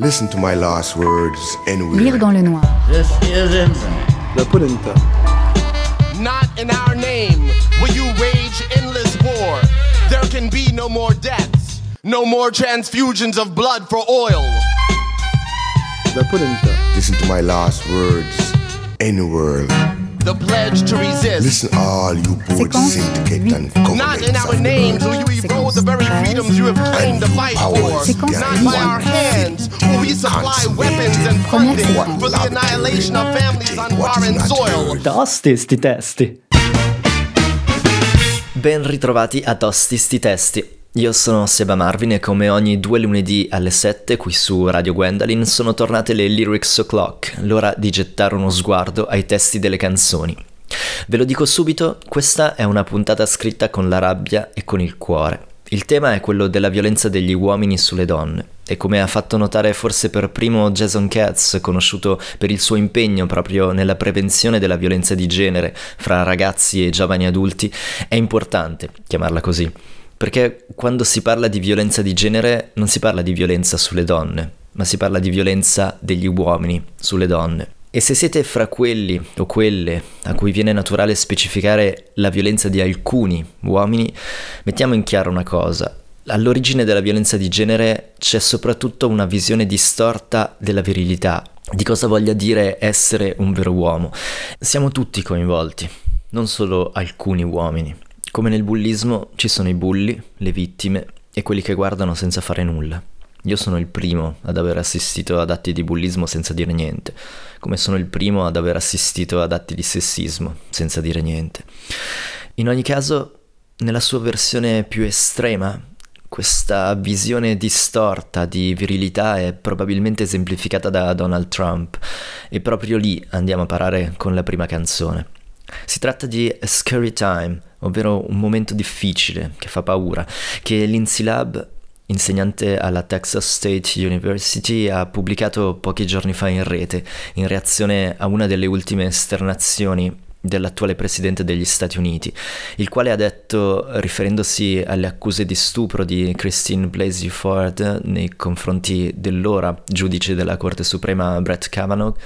Listen to my last words anyway. Lire dans le noir. This is infinite. La polenta. Not in our name will you wage endless war. There can be no more deaths, no more transfusions of blood for oil. La polenta. Listen to my last words anywhere. The pledge to resist. Listen, all you both Séquence syndicate huit. and Not in our of names will world. you erode the very freedoms you have claimed to fight for. Séquence Not by our hands will we supply weapons and funding for the annihilation of families on foreign soil. Tosti sti testi. Ben ritrovati a Tosti sti testi. Io sono Seba Marvin e come ogni due lunedì alle 7 qui su Radio Gwendolyn sono tornate le Lyrics O'Clock, l'ora di gettare uno sguardo ai testi delle canzoni. Ve lo dico subito, questa è una puntata scritta con la rabbia e con il cuore. Il tema è quello della violenza degli uomini sulle donne e come ha fatto notare forse per primo Jason Katz, conosciuto per il suo impegno proprio nella prevenzione della violenza di genere fra ragazzi e giovani adulti, è importante chiamarla così. Perché quando si parla di violenza di genere non si parla di violenza sulle donne, ma si parla di violenza degli uomini sulle donne. E se siete fra quelli o quelle a cui viene naturale specificare la violenza di alcuni uomini, mettiamo in chiaro una cosa. All'origine della violenza di genere c'è soprattutto una visione distorta della virilità, di cosa voglia dire essere un vero uomo. Siamo tutti coinvolti, non solo alcuni uomini. Come nel bullismo ci sono i bulli, le vittime e quelli che guardano senza fare nulla. Io sono il primo ad aver assistito ad atti di bullismo senza dire niente, come sono il primo ad aver assistito ad atti di sessismo senza dire niente. In ogni caso, nella sua versione più estrema, questa visione distorta di virilità è probabilmente esemplificata da Donald Trump e proprio lì andiamo a parare con la prima canzone. Si tratta di A Scary Time, ovvero un momento difficile che fa paura, che Lindsay Lab, insegnante alla Texas State University, ha pubblicato pochi giorni fa in rete, in reazione a una delle ultime esternazioni dell'attuale presidente degli Stati Uniti, il quale ha detto, riferendosi alle accuse di stupro di Christine Blasey Ford nei confronti dell'ora giudice della Corte Suprema Brett Kavanaugh,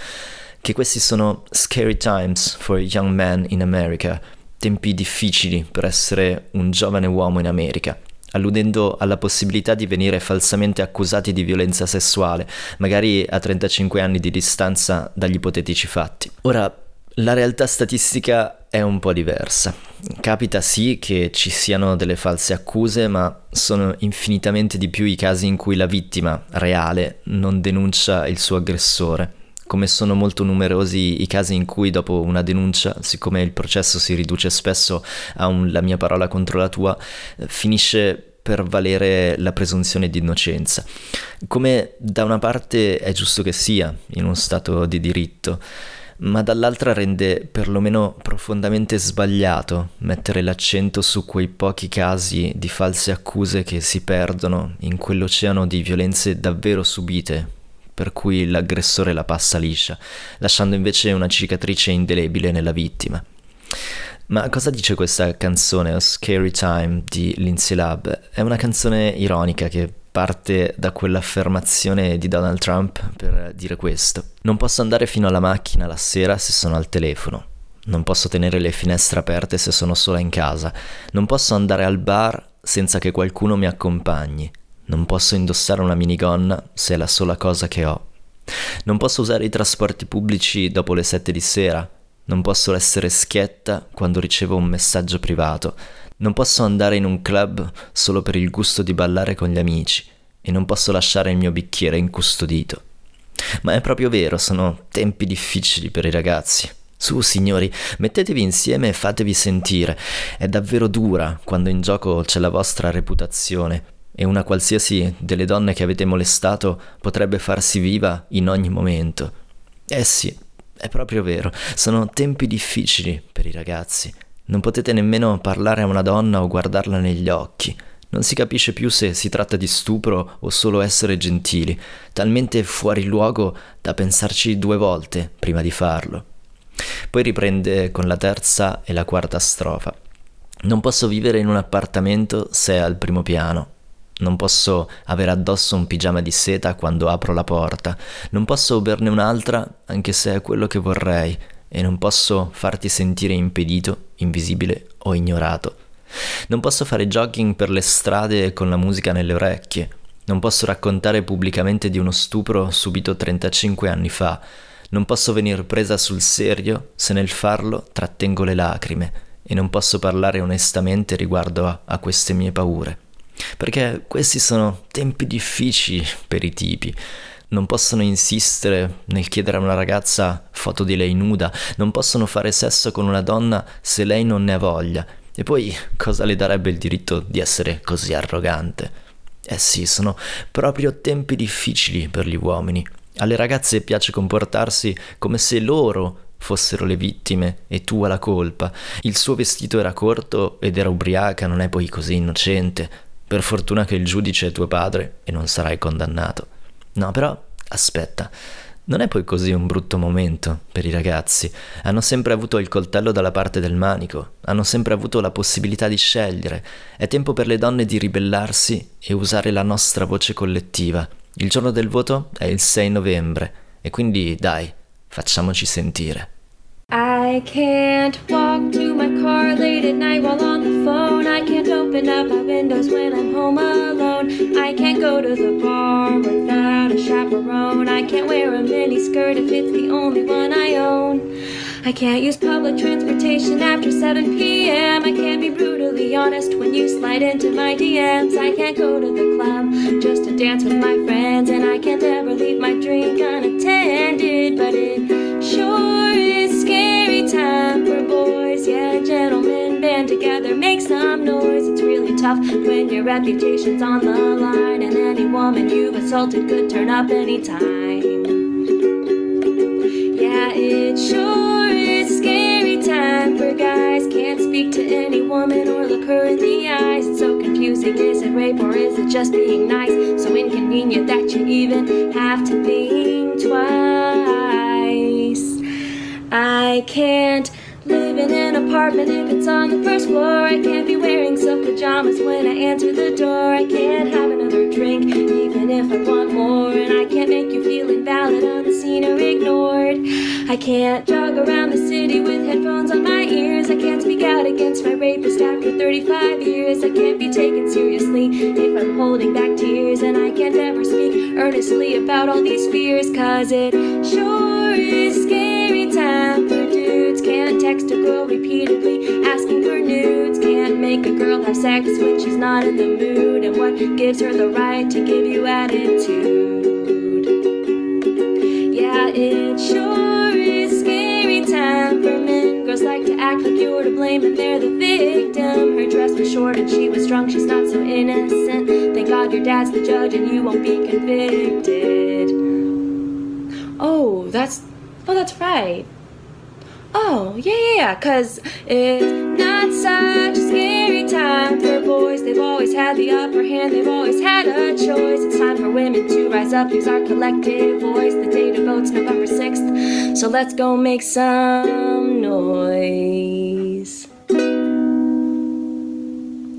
che questi sono scary times for young men in America, tempi difficili per essere un giovane uomo in America, alludendo alla possibilità di venire falsamente accusati di violenza sessuale, magari a 35 anni di distanza dagli ipotetici fatti. Ora, la realtà statistica è un po' diversa. Capita sì che ci siano delle false accuse, ma sono infinitamente di più i casi in cui la vittima reale non denuncia il suo aggressore come sono molto numerosi i casi in cui dopo una denuncia, siccome il processo si riduce spesso a un la mia parola contro la tua, finisce per valere la presunzione di innocenza. Come da una parte è giusto che sia in uno stato di diritto, ma dall'altra rende perlomeno profondamente sbagliato mettere l'accento su quei pochi casi di false accuse che si perdono in quell'oceano di violenze davvero subite per cui l'aggressore la passa liscia, lasciando invece una cicatrice indelebile nella vittima. Ma cosa dice questa canzone, Scary Time di Lindsay Lab? È una canzone ironica che parte da quell'affermazione di Donald Trump per dire questo. Non posso andare fino alla macchina la sera se sono al telefono. Non posso tenere le finestre aperte se sono sola in casa. Non posso andare al bar senza che qualcuno mi accompagni. Non posso indossare una minigonna se è la sola cosa che ho. Non posso usare i trasporti pubblici dopo le sette di sera. Non posso essere schietta quando ricevo un messaggio privato. Non posso andare in un club solo per il gusto di ballare con gli amici. E non posso lasciare il mio bicchiere incustodito. Ma è proprio vero, sono tempi difficili per i ragazzi. Su, signori, mettetevi insieme e fatevi sentire. È davvero dura quando in gioco c'è la vostra reputazione e una qualsiasi delle donne che avete molestato potrebbe farsi viva in ogni momento. Eh sì, è proprio vero, sono tempi difficili per i ragazzi. Non potete nemmeno parlare a una donna o guardarla negli occhi. Non si capisce più se si tratta di stupro o solo essere gentili, talmente fuori luogo da pensarci due volte prima di farlo. Poi riprende con la terza e la quarta strofa. Non posso vivere in un appartamento se è al primo piano. Non posso avere addosso un pigiama di seta quando apro la porta. Non posso berne un'altra anche se è quello che vorrei. E non posso farti sentire impedito, invisibile o ignorato. Non posso fare jogging per le strade con la musica nelle orecchie. Non posso raccontare pubblicamente di uno stupro subito 35 anni fa. Non posso venir presa sul serio se nel farlo trattengo le lacrime e non posso parlare onestamente riguardo a, a queste mie paure. Perché questi sono tempi difficili per i tipi. Non possono insistere nel chiedere a una ragazza foto di lei nuda, non possono fare sesso con una donna se lei non ne ha voglia. E poi cosa le darebbe il diritto di essere così arrogante? Eh sì, sono proprio tempi difficili per gli uomini. Alle ragazze piace comportarsi come se loro fossero le vittime e tu la colpa. Il suo vestito era corto ed era ubriaca, non è poi così innocente. Per fortuna che il giudice è tuo padre e non sarai condannato. No, però aspetta. Non è poi così un brutto momento per i ragazzi. Hanno sempre avuto il coltello dalla parte del manico, hanno sempre avuto la possibilità di scegliere. È tempo per le donne di ribellarsi e usare la nostra voce collettiva. Il giorno del voto è il 6 novembre e quindi dai, facciamoci sentire. I can't walk to my car late at night while on the. Open up my windows when I'm home alone. I can't go to the bar without a chaperone. I can't wear a mini skirt if it's the only one I own. I can't use public transportation after 7 p.m. I can't be brutally honest when you slide into my DMs. I can't go to the club just to dance with my friends. And I can't ever leave my drink unattended. But it sure is scary time Yeah, gentlemen band together, make some noise. It's really tough when your reputation's on the line. And any woman you've assaulted could turn up anytime. Yeah, it sure is scary time for guys. Can't speak to any woman or look her in the eyes. It's so confusing. Is it rape or is it just being nice? So inconvenient that you even have to think twice. I can't in an apartment if it's on the first floor. I can't be wearing silk pajamas when I answer the door. I can't have another drink even if I want more. And I can't make you feel invalid, unseen, or ignored. I can't jog around the city with headphones on my ears. I can't speak out against my rapist after 35 years. I can't be taken seriously if I'm holding back tears. And I can't ever speak earnestly about all these fears. Cause it sure is Text a girl repeatedly asking for nudes. Can't make a girl have sex when she's not in the mood. And what gives her the right to give you attitude? Yeah, it sure is scary time for men. Girls like to act like you're to blame and they're the victim. Her dress was short and she was drunk, she's not so innocent. Thank God your dad's the judge and you won't be convicted. Oh, that's. Oh, that's right. Oh, yeah, yeah, yeah, cause it's not such a scary time for boys. They've always had the upper hand, they've always had a choice. It's time for women to rise up, use our collective voice. The date of vote's November 6th, so let's go make some noise.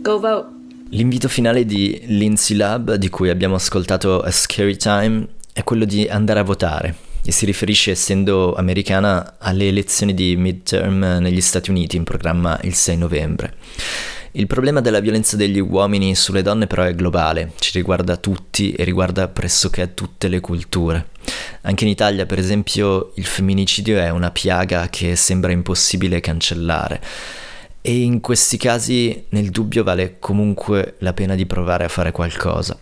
Go vote. L'invito finale di Lindsay Lab, di cui abbiamo ascoltato A Scary Time, è quello di andare a votare e si riferisce, essendo americana, alle elezioni di midterm negli Stati Uniti in programma il 6 novembre. Il problema della violenza degli uomini sulle donne però è globale, ci riguarda tutti e riguarda pressoché tutte le culture. Anche in Italia, per esempio, il femminicidio è una piaga che sembra impossibile cancellare. E in questi casi, nel dubbio, vale comunque la pena di provare a fare qualcosa.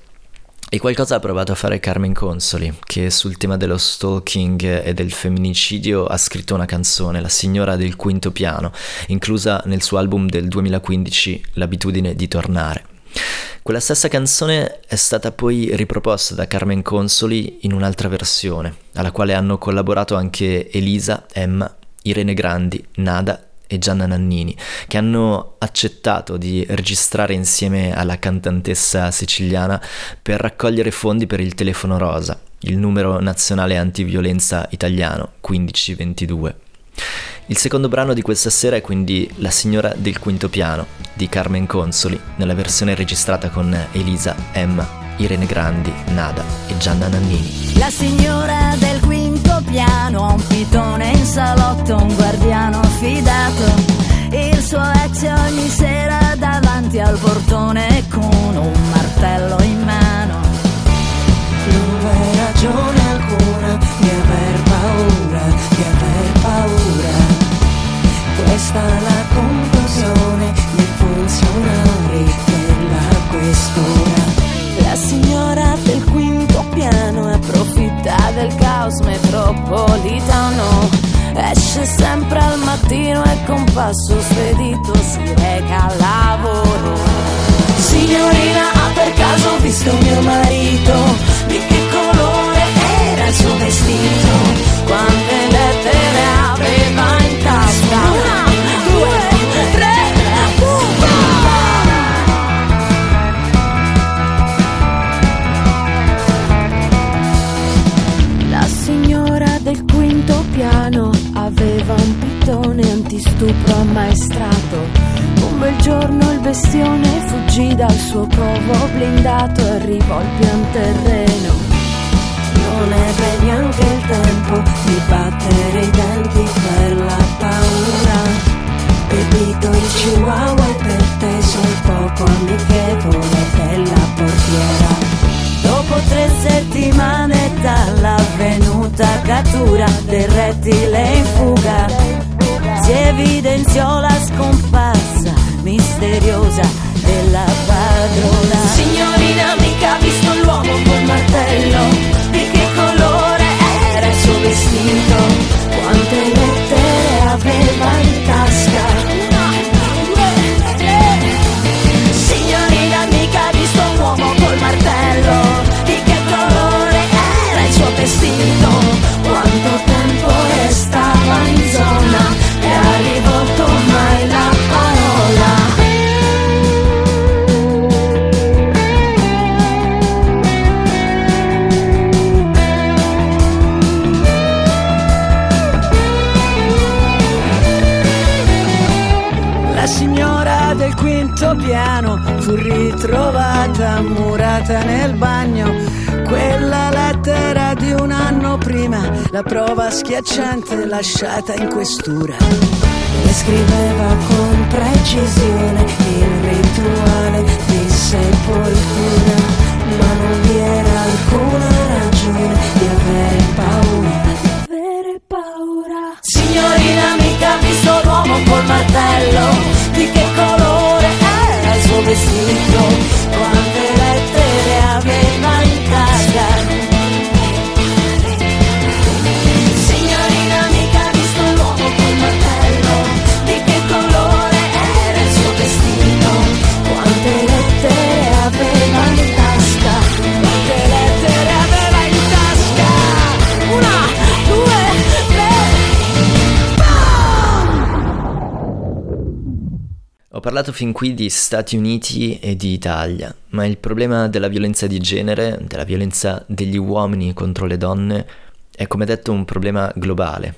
E qualcosa ha provato a fare Carmen Consoli, che sul tema dello stalking e del femminicidio ha scritto una canzone, La signora del quinto piano, inclusa nel suo album del 2015 L'abitudine di tornare. Quella stessa canzone è stata poi riproposta da Carmen Consoli in un'altra versione, alla quale hanno collaborato anche Elisa, Emma, Irene Grandi, Nada e Gianna Nannini, che hanno accettato di registrare insieme alla cantantessa siciliana per raccogliere fondi per il telefono rosa, il numero nazionale antiviolenza italiano 1522. Il secondo brano di questa sera è quindi La signora del quinto piano di Carmen Consoli, nella versione registrata con Elisa, Emma, Irene Grandi, Nada e Gianna Nannini. La signora del piano ha un pitone in salotto, un guardiano fidato. Il suo ex ogni sera davanti al portone con un martello in mano. E al pian terreno. Non ebbe neanche il tempo di battere i denti per la paura. Bevito il chihuahua e perteso il poco amichevole della portiera. Dopo tre settimane dalla venuta cattura del rettile in fuga, si evidenziò la scomparsa misteriosa della padrona. Signorina, mica ha visto l'uomo col martello. Di che colore era il suo vestito? Quante lettere aveva in tasca? La prova schiacciante lasciata in questura. Descriveva con precisione il rituale di sepoltura, parlato fin qui di Stati Uniti e di Italia, ma il problema della violenza di genere, della violenza degli uomini contro le donne, è come detto un problema globale.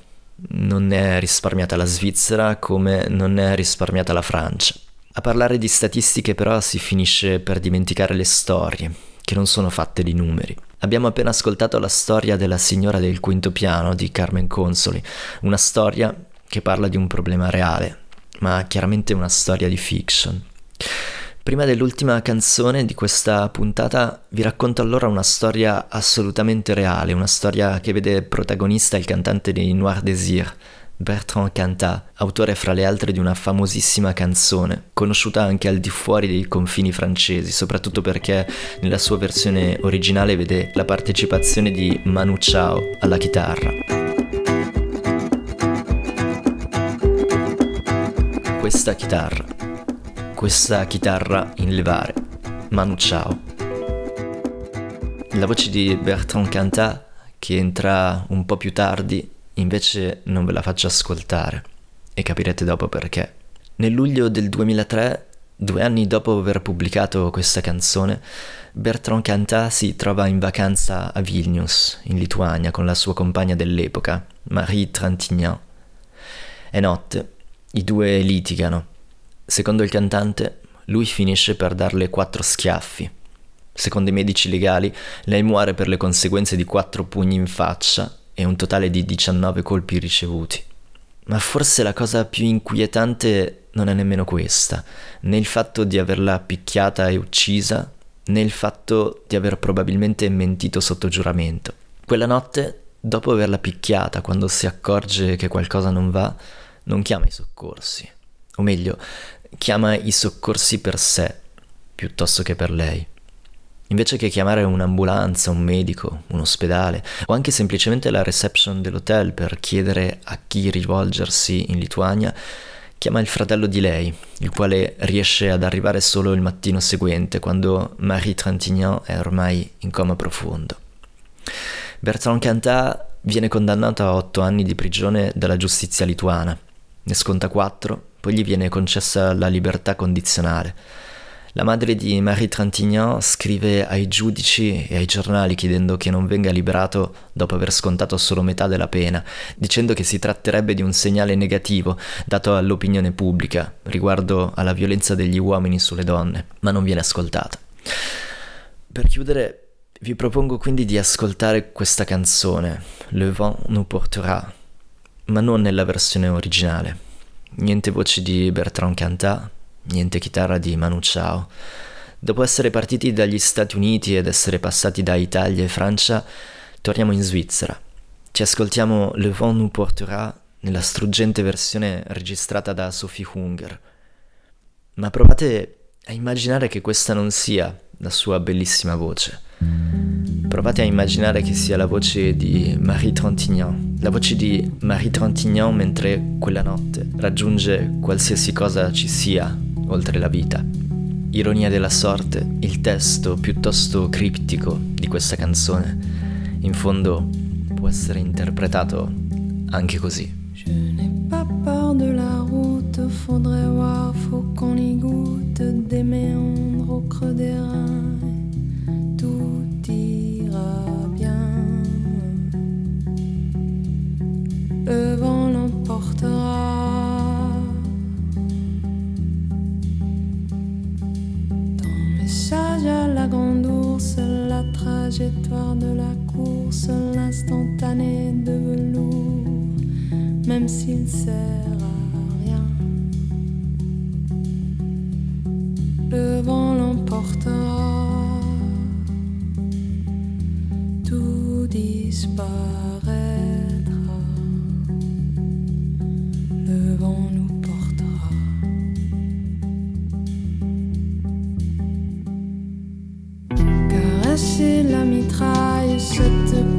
Non è risparmiata la Svizzera come non è risparmiata la Francia. A parlare di statistiche però si finisce per dimenticare le storie, che non sono fatte di numeri. Abbiamo appena ascoltato la storia della signora del quinto piano di Carmen Consoli, una storia che parla di un problema reale, ma chiaramente una storia di fiction. Prima dell'ultima canzone di questa puntata vi racconto allora una storia assolutamente reale, una storia che vede protagonista il cantante dei Noir Désir, Bertrand Cantat, autore fra le altre di una famosissima canzone, conosciuta anche al di fuori dei confini francesi, soprattutto perché nella sua versione originale vede la partecipazione di Manu Chao alla chitarra. Questa chitarra, questa chitarra in levare, Manu Chao. La voce di Bertrand Cantat, che entra un po' più tardi, invece non ve la faccio ascoltare e capirete dopo perché. Nel luglio del 2003, due anni dopo aver pubblicato questa canzone, Bertrand Cantat si trova in vacanza a Vilnius, in Lituania, con la sua compagna dell'epoca, Marie Trintignant. È notte, i due litigano. Secondo il cantante, lui finisce per darle quattro schiaffi. Secondo i medici legali, lei muore per le conseguenze di quattro pugni in faccia e un totale di 19 colpi ricevuti. Ma forse la cosa più inquietante non è nemmeno questa, né il fatto di averla picchiata e uccisa, né il fatto di aver probabilmente mentito sotto giuramento. Quella notte, dopo averla picchiata, quando si accorge che qualcosa non va, non chiama i soccorsi, o meglio, chiama i soccorsi per sé, piuttosto che per lei. Invece che chiamare un'ambulanza, un medico, un ospedale o anche semplicemente la reception dell'hotel per chiedere a chi rivolgersi in Lituania, chiama il fratello di lei, il quale riesce ad arrivare solo il mattino seguente, quando Marie Trintignant è ormai in coma profondo. Bertrand Cantat viene condannato a otto anni di prigione dalla giustizia lituana, ne sconta quattro, poi gli viene concessa la libertà condizionale. La madre di Marie Trintignant scrive ai giudici e ai giornali chiedendo che non venga liberato dopo aver scontato solo metà della pena, dicendo che si tratterebbe di un segnale negativo dato all'opinione pubblica riguardo alla violenza degli uomini sulle donne, ma non viene ascoltata. Per chiudere, vi propongo quindi di ascoltare questa canzone, Le vent nous portera, ma non nella versione originale. Niente voci di Bertrand Cantat, niente chitarra di Manu Chao. Dopo essere partiti dagli Stati Uniti ed essere passati da Italia e Francia, torniamo in Svizzera. Ci ascoltiamo Le Vent nous portera nella struggente versione registrata da Sophie Hunger. Ma provate a immaginare che questa non sia la sua bellissima voce. Provate a immaginare che sia la voce di Marie Trintignant, la voce di Marie Trintignant mentre quella notte raggiunge qualsiasi cosa ci sia oltre la vita. Ironia della sorte, il testo piuttosto criptico di questa canzone, in fondo può essere interpretato anche così. Je n'ai pas peur de la route, faudrait Le vent l'emportera. Ton message à la grande ours, la trajectoire de la course, l'instantané de velours même s'il sert lâcher la mitraille, je te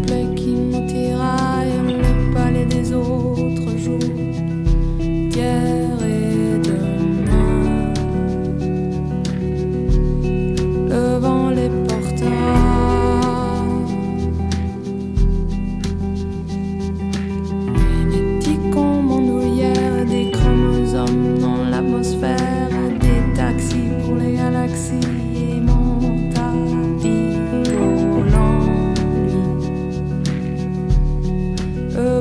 Le